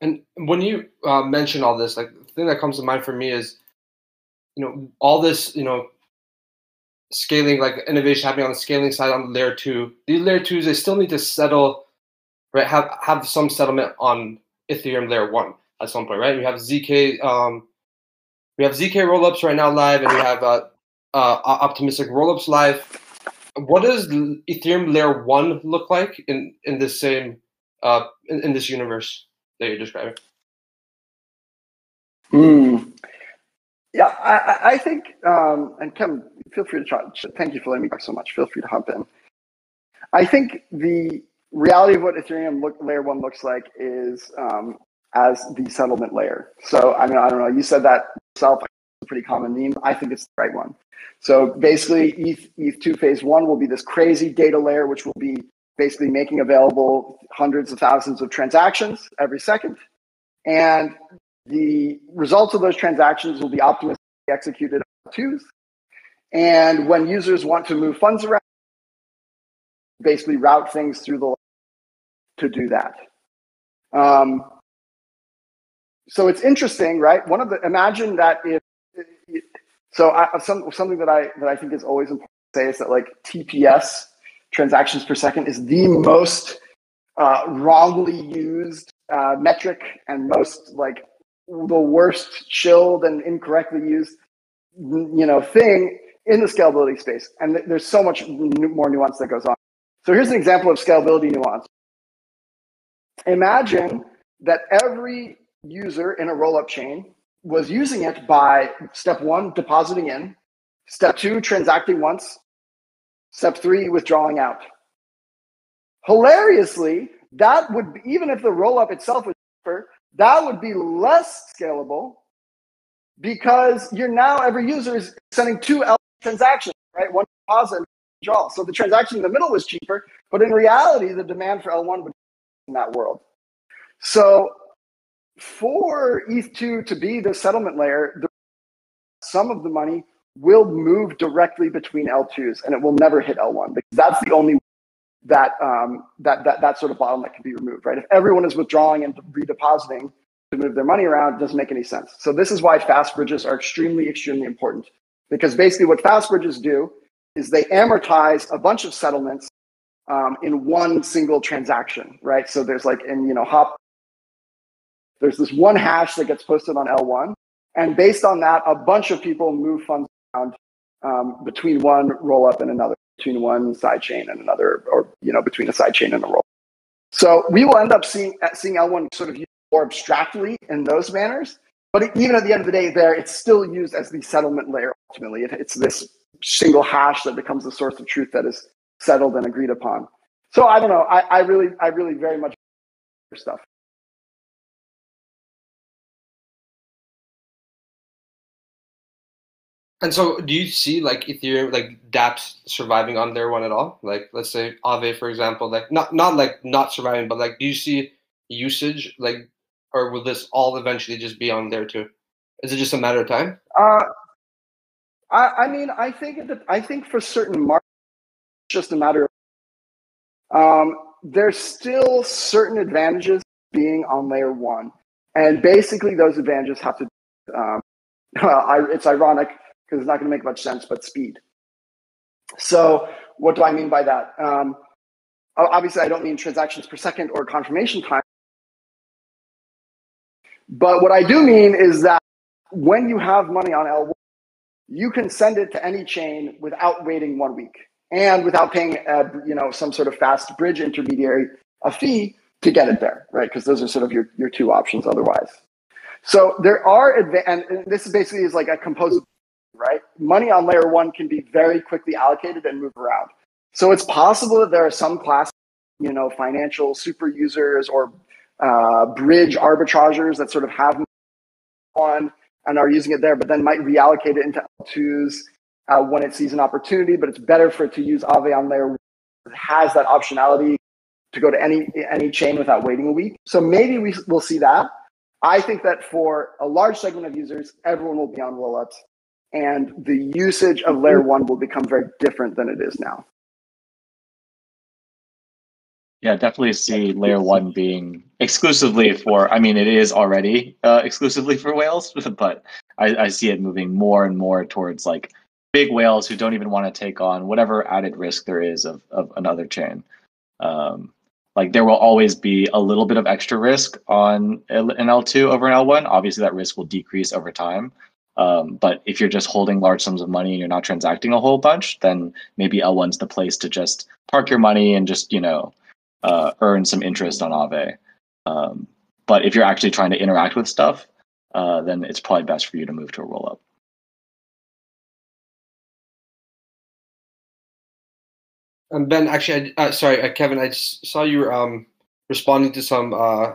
And when you uh, mention all this, like the thing that comes to mind for me is, you know, all this, you know, scaling, like innovation happening on the scaling side on layer two. These layer twos, they still need to settle, right? Have have some settlement on Ethereum layer one at some point, right? We have zk, um, we have zk rollups right now live, and we have uh, uh, optimistic rollups live. What does Ethereum layer one look like in in this same uh, in, in this universe that you're describing? Hmm. Yeah, I, I think, um, and Kevin, feel free to try. Thank you for letting me talk so much. Feel free to hop in. I think the reality of what Ethereum look, layer one looks like is um, as the settlement layer. So I mean, I don't know. You said that yourself. It's a pretty common meme. I think it's the right one. So basically, ETH, ETH two phase one will be this crazy data layer, which will be basically making available hundreds of thousands of transactions every second, and the results of those transactions will be optimistically executed on twos. And when users want to move funds around, basically route things through the to do that. Um, so it's interesting, right? One of the imagine that if so, I, some, something that I that I think is always important to say is that like TPS transactions per second is the most uh, wrongly used uh, metric and most like the worst chilled and incorrectly used you know thing in the scalability space. And th- there's so much more nuance that goes on. So here's an example of scalability nuance. Imagine that every user in a rollup chain was using it by step one depositing in step two transacting once step three withdrawing out hilariously that would even if the rollup itself was cheaper that would be less scalable because you're now every user is sending two L transactions, right? One deposit and withdrawal. So the transaction in the middle was cheaper, but in reality, the demand for L1 would in that world. So for ETH2 to be the settlement layer, some of the money will move directly between L2s and it will never hit L1 because that's the only that um, that that that sort of bottleneck can be removed, right? If everyone is withdrawing and redepositing to move their money around, it doesn't make any sense. So this is why fast bridges are extremely, extremely important because basically what fast bridges do is they amortize a bunch of settlements um, in one single transaction, right? So there's like in you know hop, there's this one hash that gets posted on L1, and based on that, a bunch of people move funds around um, between one roll up and another between one side chain and another, or you know, between a side chain and a roll. So we will end up seeing seeing L1 sort of used more abstractly in those manners. But even at the end of the day, there it's still used as the settlement layer. Ultimately, it, it's this single hash that becomes the source of truth that is settled and agreed upon. So I don't know. I, I really, I really very much stuff. And so, do you see like Ethereum, like DApps surviving on their one at all? Like, let's say Aave, for example, like not not like not surviving, but like, do you see usage like, or will this all eventually just be on there too? Is it just a matter of time? Uh, I, I mean, I think that I think for certain markets, it's just a matter of um, there's still certain advantages being on layer one, and basically those advantages have to. Um, it's ironic because it's not going to make much sense, but speed. So, what do I mean by that? Um, obviously, I don't mean transactions per second or confirmation time. But what I do mean is that when you have money on L1, you can send it to any chain without waiting one week and without paying, a, you know, some sort of fast bridge intermediary a fee to get it there, right? Because those are sort of your, your two options otherwise. So there are, adva- and, this basically is like a composite, right? Money on layer one can be very quickly allocated and move around. So it's possible that there are some classes, you know, financial super users or uh, bridge arbitrageurs that sort of have one and are using it there, but then might reallocate it into L2s uh, when it sees an opportunity. But it's better for it to use Aave on layer one. It has that optionality to go to any any chain without waiting a week. So maybe we will see that. I think that for a large segment of users, everyone will be on rollups, and the usage of layer one will become very different than it is now. Yeah, definitely see layer one being exclusively for. I mean, it is already uh, exclusively for whales, but I, I see it moving more and more towards like big whales who don't even want to take on whatever added risk there is of, of another chain. Um, like there will always be a little bit of extra risk on an L2 over an L1. Obviously, that risk will decrease over time. Um, but if you're just holding large sums of money and you're not transacting a whole bunch, then maybe L1's the place to just park your money and just you know uh, earn some interest on Aave. Um, but if you're actually trying to interact with stuff, uh, then it's probably best for you to move to a rollup. And Ben, actually, I, uh, sorry, uh, Kevin, I saw you um, responding to some uh,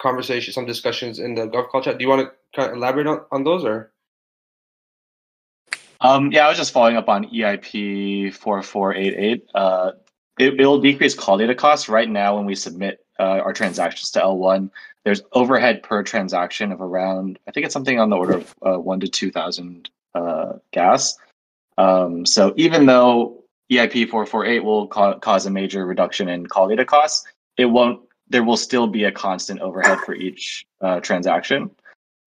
conversations, some discussions in the Gov call chat. Do you want to kind of elaborate on, on those or? Um, yeah, I was just following up on EIP 4488. Uh, it, will decrease call data costs. Right now, when we submit uh, our transactions to L1, there's overhead per transaction of around, I think it's something on the order of uh, one to 2,000 uh, gas. Um, so even though EIP 448 will ca- cause a major reduction in call data costs, it won't, there will still be a constant overhead for each uh, transaction.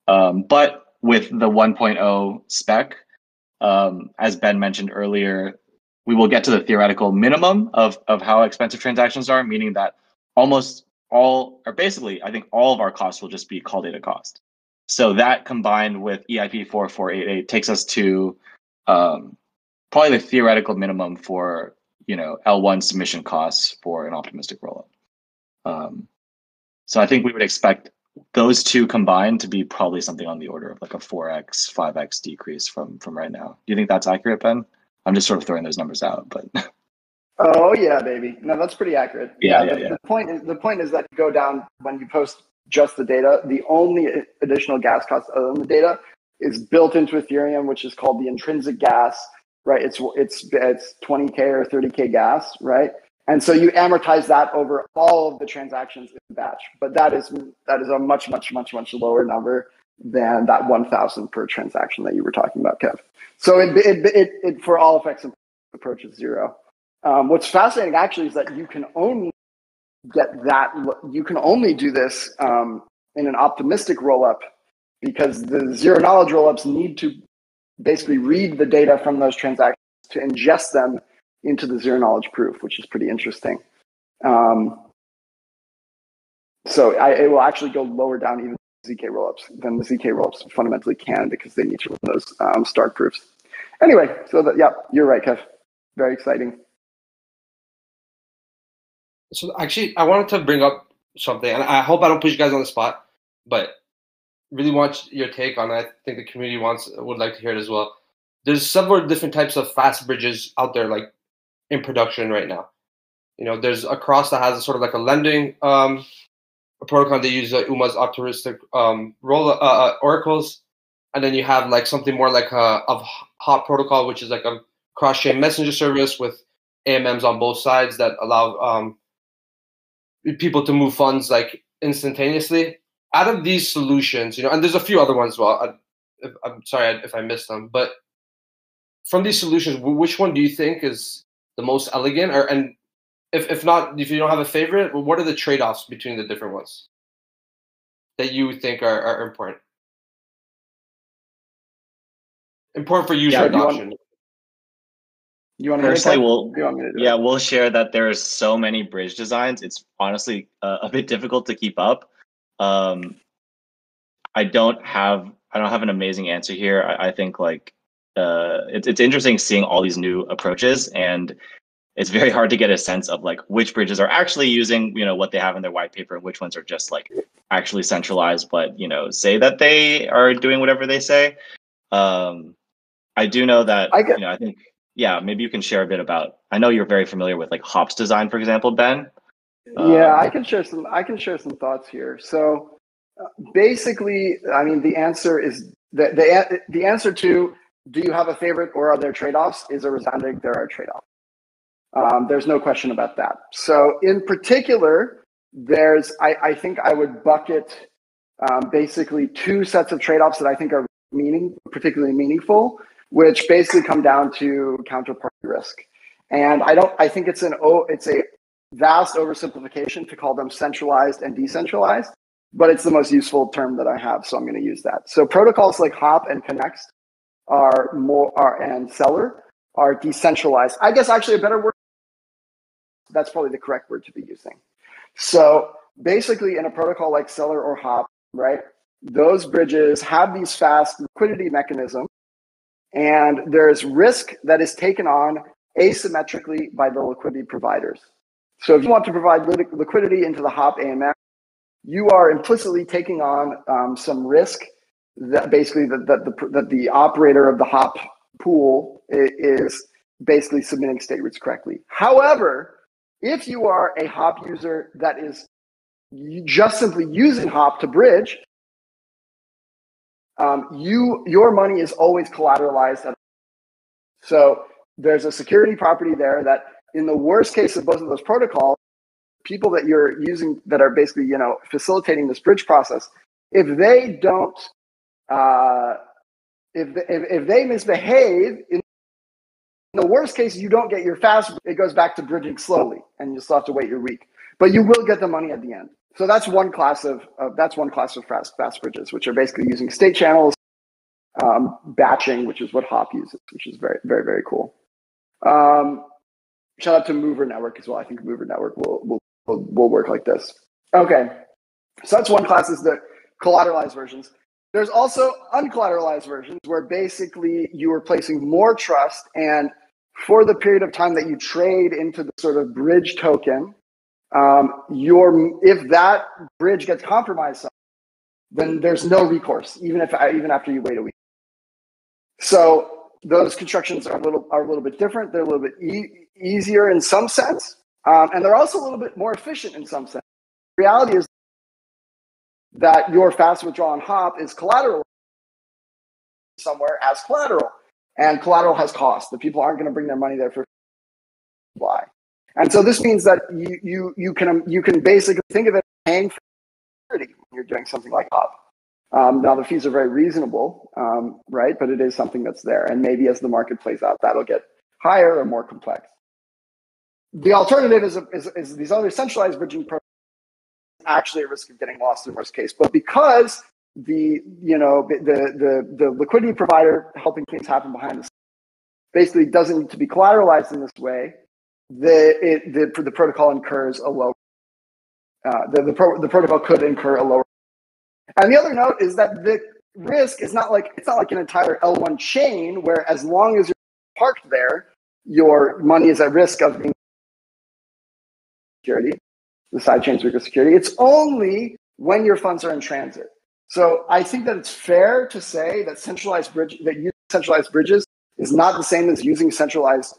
Um, but with the 1.0 spec, um, as Ben mentioned earlier, we will get to the theoretical minimum of, of how expensive transactions are, meaning that almost all, or basically, I think all of our costs will just be call data cost. So that combined with EIP 4488 takes us to um, probably the theoretical minimum for you know L1 submission costs for an optimistic rollup. Um, so I think we would expect those two combined to be probably something on the order of like a 4x, 5x decrease from from right now. Do you think that's accurate, Ben? I'm just sort of throwing those numbers out, but. Oh yeah, baby. No, that's pretty accurate. Yeah, yeah, yeah, the, yeah. the point is the point is that you go down when you post just the data. The only additional gas cost other than the data is built into Ethereum, which is called the intrinsic gas. Right? It's it's it's 20k or 30k gas, right? And so you amortize that over all of the transactions in batch. But that is that is a much much much much lower number than that 1,000 per transaction that you were talking about, Kev. So it, it, it, it for all effects approaches zero. Um, what's fascinating actually is that you can only get that, you can only do this um, in an optimistic rollup because the zero knowledge rollups need to basically read the data from those transactions to ingest them into the zero knowledge proof, which is pretty interesting. Um, so I, it will actually go lower down even ZK rollups than the ZK rollups fundamentally can because they need to run those um, STARK proofs. Anyway, so that yeah, you're right, Kev. Very exciting. So actually, I wanted to bring up something, and I hope I don't put you guys on the spot, but really want your take on it. I think the community wants would like to hear it as well. There's several different types of fast bridges out there, like in production right now. You know, there's Across that has a sort of like a lending um, a protocol they use uh, UMA's optimistic um, roll uh, uh, oracles, and then you have like something more like a of Hop protocol, which is like a cross chain messenger service with AMMs on both sides that allow um, people to move funds like instantaneously. Out of these solutions, you know, and there's a few other ones as well. I, am sorry if I missed them, but from these solutions, which one do you think is the most elegant? Or and if if not, if you don't have a favorite, what are the trade offs between the different ones that you think are, are important? Important for user Yeah, you adoption. want- You want to Personally, we'll You want to do it? yeah, we'll share that there's so many bridge designs. It's honestly uh, a bit difficult to keep up. Um, I don't have I don't have an amazing answer here. I, I think like uh, it's it's interesting seeing all these new approaches, and it's very hard to get a sense of like which bridges are actually using you know what they have in their white paper, and which ones are just like actually centralized, but you know say that they are doing whatever they say. Um, I do know that I get- you know I think yeah maybe you can share a bit about. I know you're very familiar with like Hop's design, for example, Ben. yeah, Um, I can share some. I can share some thoughts here. So, uh, basically, I mean, the answer is the the the answer to do you have a favorite or are there trade offs is a resounding there are trade offs. Um, there's no question about that. So, in particular, there's I, I think I would bucket um, basically two sets of trade offs that I think are meaning particularly meaningful, which basically come down to counterparty risk. And I don't. I think it's an oh, it's a vast oversimplification to call them centralized and decentralized, but it's the most useful term that I have, so I'm going to use that. So protocols like Hop and Connext are more are and Celer are decentralized. I guess actually a better word that's probably the correct word to be using. So basically in a protocol like Celer or Hop, right? Those bridges have these fast liquidity mechanisms and there's risk that is taken on asymmetrically by the liquidity providers. So if you want to provide liquidity into the HOP AMM, you are implicitly taking on um, some risk that basically that, the, that the operator of the HOP pool is basically submitting state roots correctly. However, if you are a HOP user that is just simply using HOP to bridge, um, you your money is always collateralized. At, so there's a security property there that, in the worst case of both of those protocols, people that you're using that are basically you know facilitating this bridge process, if they don't, uh, if, if if they misbehave in the worst case, you don't get your fast. It goes back to bridging slowly, and you still have to wait your week. But you will get the money at the end. So that's one class of uh, that's one class of fast fast bridges, which are basically using state channels, um, batching, which is what Hop uses, which is very very very cool. Um, shout out to Movr Network as well. I think Movr Network will will will, will work like this. Okay, so that's one class is the collateralized versions. There's also uncollateralized versions where basically you are placing more trust and for the period of time that you trade into the sort of bridge token, um, your if that bridge gets compromised, then there's no recourse, even if even after you wait a week. So those constructions are a little are a little bit different. They're a little bit e- easier in some sense, um, and they're also a little bit more efficient in some sense. The reality is that your fast withdrawal on hop is collateral somewhere as collateral, and collateral has cost. The people aren't going to bring their money there for why. And so this means that you you you can you can basically think of it as paying for security when you're doing something like hop. Um, now the fees are very reasonable, um, right? But it is something that's there, and maybe as the market plays out, that'll get higher or more complex. The alternative is, is, is these other centralized bridging programs actually at risk of getting lost in the worst case. But because the you know the the the liquidity provider helping things happen behind the scenes basically doesn't need to be collateralized in this way, the it, the the protocol incurs a low uh, the the, pro, the protocol could incur a lower. And the other note is that the risk is not like it's not like an entire L1 chain where as long as you're parked there, your money is at risk of being security the side chain's weaker security. It's only when your funds are in transit. So I think that it's fair to say that centralized bridge that using centralized bridges is not the same as using centralized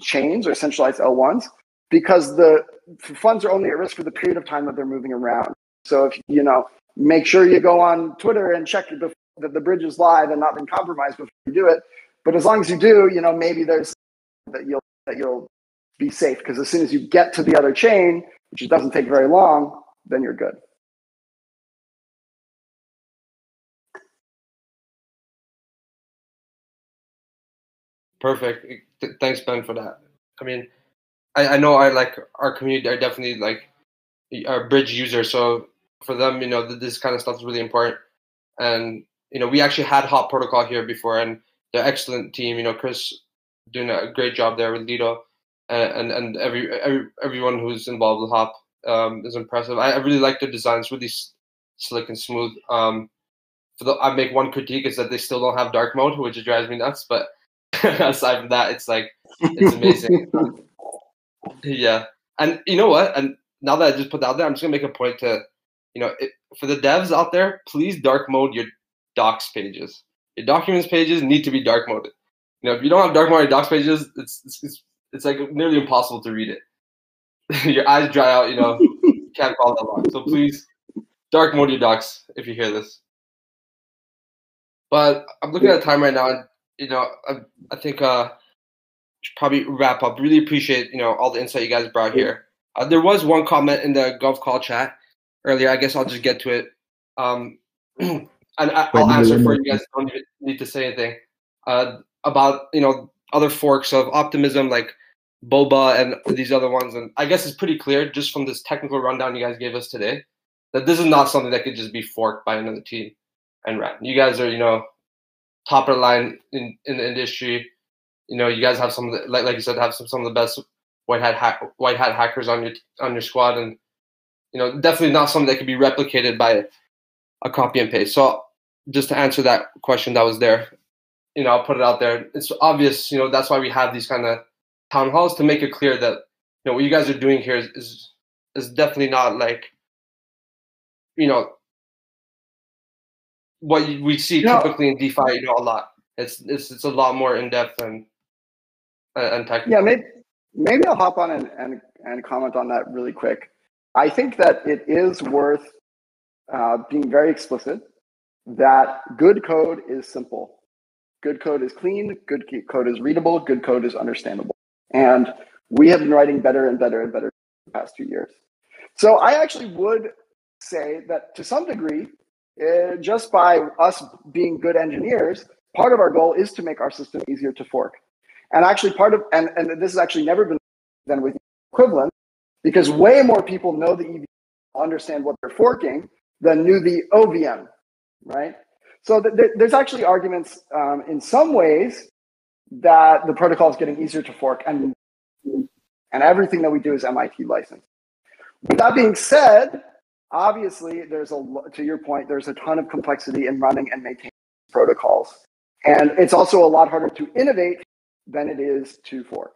chains or centralized L1s because the funds are only at risk for the period of time that they're moving around. So if you know, make sure you go on Twitter and check that the bridge is live and not been compromised before you do it. But as long as you do, you know, maybe there's that you'll that you'll be safe because as soon as you get to the other chain, which doesn't take very long, then you're good. Perfect. Thanks, Ben, for that. I mean, I, I know I like our community are definitely like our bridge users. So for them, you know, this kind of stuff is really important. And you know, we actually had Hop Protocol here before, and they're excellent team. You know, Chris doing a great job there with Lido, and and, every, every everyone who's involved with Hop um, is impressive. I, I really like their designs, really s- slick and smooth. Um, for the, I make one critique is that they still don't have dark mode, which drives me nuts. But aside from that, it's like it's amazing. yeah, and you know what? And now that I just put that out there, I'm just gonna make a point to, you know, it, for the devs out there, please dark mode your docs pages. Your documents pages need to be dark mode. You know, if you don't have dark mode your docs pages, it's it's, it's, it's like nearly impossible to read it. your eyes dry out. You know, you can't follow that long. So please dark mode your docs if you hear this. But I'm looking at the time right now, and you know, I, I think uh, should probably wrap up. Really appreciate you know all the insight you guys brought here. Uh, there was one comment in the Gov call chat earlier. I guess I'll just get to it. Um, and I, will answer for you guys. Don't need to say anything uh, about you know other forks of optimism like Boba and these other ones. And I guess it's pretty clear just from this technical rundown you guys gave us today that this is not something that could just be forked by another team and ran. You guys are you know top of the line in, in the industry. You know, you guys have some of the like like you said have some some of the best white hat white hat hackers on your on your squad, and you know definitely not something that could be replicated by a copy and paste. So just to answer that question that was there, you know, I'll put it out there. It's obvious, you know, that's why we have these kind of town halls to make it clear that you know what you guys are doing here is is, is definitely not like you know what we see no. typically in DeFi, you know, a lot. It's it's it's a lot more in depth and and technical. Yeah, maybe maybe I'll hop on and, and and comment on that really quick. I think that it is worth uh, being very explicit that good code is simple. Good code is clean. Good code is readable. Good code is understandable. And we have been writing better and better and better the past two years. So I actually would say that to some degree, uh, just by us being good engineers, part of our goal is to make our system easier to fork. And actually, part of and, and this has actually never been done with equivalent because way more people know the EVM, understand what they're forking than knew the OVM, right? So th- th- there's actually arguments um, in some ways that the protocol is getting easier to fork, and and everything that we do is MIT licensed. With that being said, obviously there's a to your point there's a ton of complexity in running and maintaining protocols and it's also a lot harder to innovate than it is to fork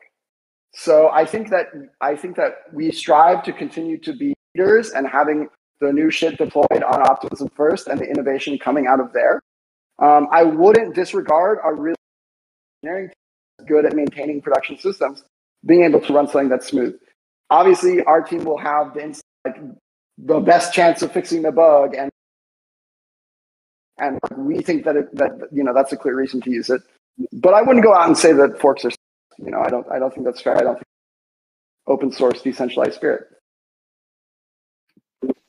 so i think that i think that we strive to continue to be leaders and having the new shit deployed on optimism first and the innovation coming out of there. Um, i wouldn't disregard our really engineering good at maintaining production systems being able to run something that's smooth. Obviously our team will have the like the best chance of fixing the bug and and we think that it, that you know that's a clear reason to use it. But i wouldn't go out and say that forks are you know i don't i don't think that's fair. I don't think open source decentralized spirit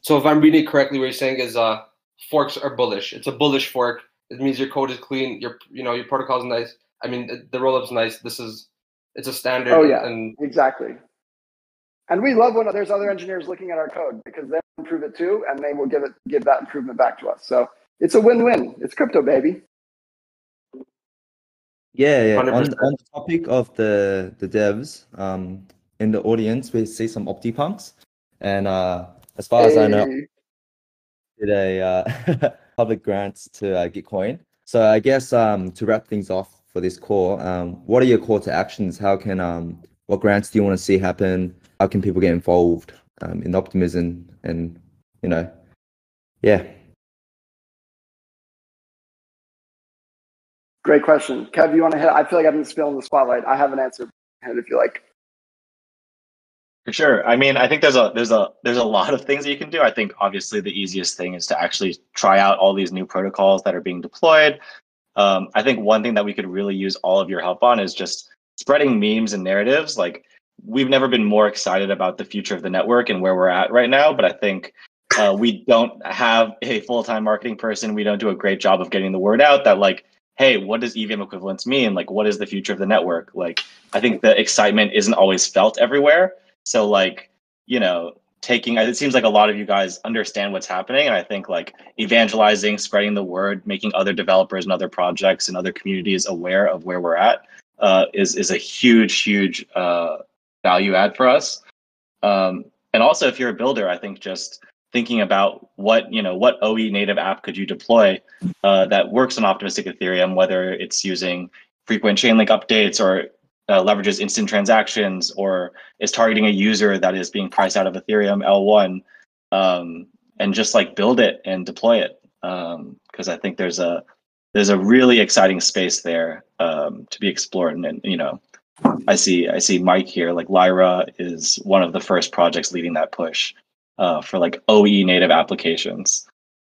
so if i'm reading it correctly what you're saying is uh forks are bullish it's a bullish fork it means your code is clean your you know your protocol is nice i mean the, the roll-up's nice this is it's a standard oh yeah and exactly and we love when there's other engineers looking at our code because they improve it too, and they will give it give that improvement back to us. So it's a win-win. It's crypto, baby. Yeah, yeah. On, on, the topic of the the devs, um, in the audience we see some OptiPunks, and uh, as far as I know, did a uh, public grants to uh, Gitcoin. So I guess um, to wrap things off for this call, um, what are your call to actions? How can um, what grants do you want to see happen? how can people get involved um, in optimism and you know yeah great question kev you want to hit i feel like i've been spilling the spotlight i have an answer if you like for sure i mean i think there's a there's a there's a lot of things that you can do i think obviously the easiest thing is to actually try out all these new protocols that are being deployed um, i think one thing that we could really use all of your help on is just spreading memes and narratives like we've never been more excited about the future of the network and where we're at right now. But I think uh, we don't have a full time marketing person. We don't do a great job of getting the word out that like hey, what does EVM equivalence mean? Like, what is the future of the network? Like, I think the excitement isn't always felt everywhere. So, like, you know, taking it seems like a lot of you guys understand what's happening and i think like evangelizing spreading the word making other developers and other projects and other communities aware of where we're at uh, is is a huge huge uh, value add for us. Um, and also if you're a builder i think just thinking about what you know what oe native app could you deploy uh, that works on optimistic ethereum whether it's using frequent Chainlink updates or uh, leverages instant transactions or is targeting a user that is being priced out of Ethereum L1 um, and just like build it and deploy it. Because um, I think there's a there's a really exciting space there um, to be explored. And, and, you know I see I see Mike here like Lyra is one of the first projects leading that push uh, for like OE native applications.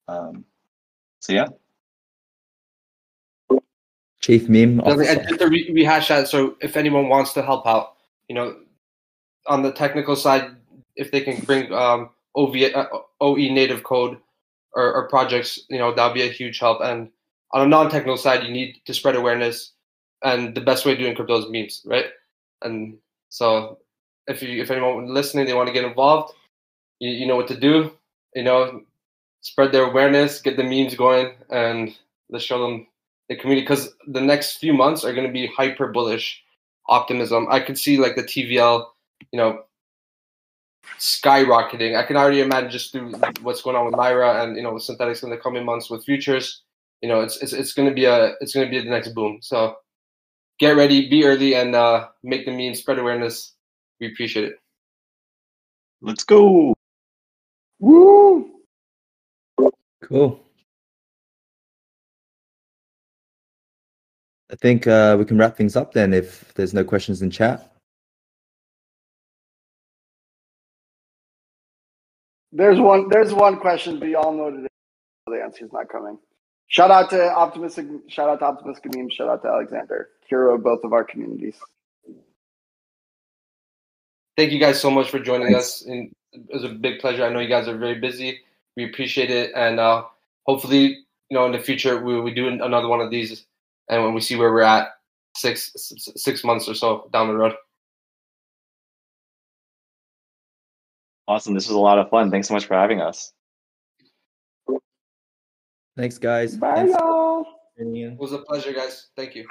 Um, so yeah Chief Meme. Just to re- rehash that, so if anyone wants to help out, you know, on the technical side, if they can bring um, OV, uh, OE native code or, or projects, you know, that'll be a huge help. And on a non-technical side, you need to spread awareness, and the best way of doing crypto is memes, right? And so, if you if anyone listening, they want to get involved, you, you know what to do. You know, spread their awareness, get the memes going, and let's show them the community because the next few months are going to be hyper bullish optimism. I could see like the TVL, you know, skyrocketing. I can already imagine just through what's going on with Lyra and you know with Synthetix in the coming months with futures. You know, it's it's, it's going to be a it's going to be the next boom. So get ready, be early, and uh, make the meme, spread awareness. We appreciate it. Let's go. Woo! Cool. I think uh, we can wrap things up then if there's no questions in chat. There's one. There's one question, but you all know today the answer is not coming. Shout out to optimistic. Shout out to optimistic meme. Shout out to Alexander, hero of both of our communities. Thank you guys so much for joining Thanks. us. And it was a big pleasure. I know you guys are very busy. We appreciate it, and uh, hopefully, you know, in the future we we do another one of these and when we see where we're at six six months or so down the road. Awesome. This was a lot of fun. Thanks so much for having us. Thanks, guys. Bye, y'all. It was a pleasure, guys. Thank you.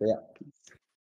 Yeah.